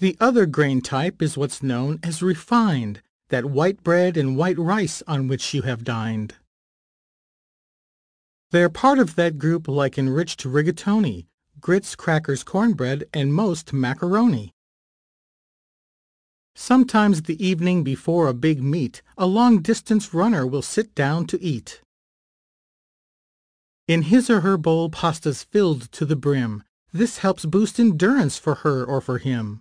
The other grain type is what's known as refined, that white bread and white rice on which you have dined. They're part of that group like enriched rigatoni, grits, crackers, cornbread, and most macaroni. Sometimes the evening before a big meet, a long-distance runner will sit down to eat. In his or her bowl pasta's filled to the brim. This helps boost endurance for her or for him.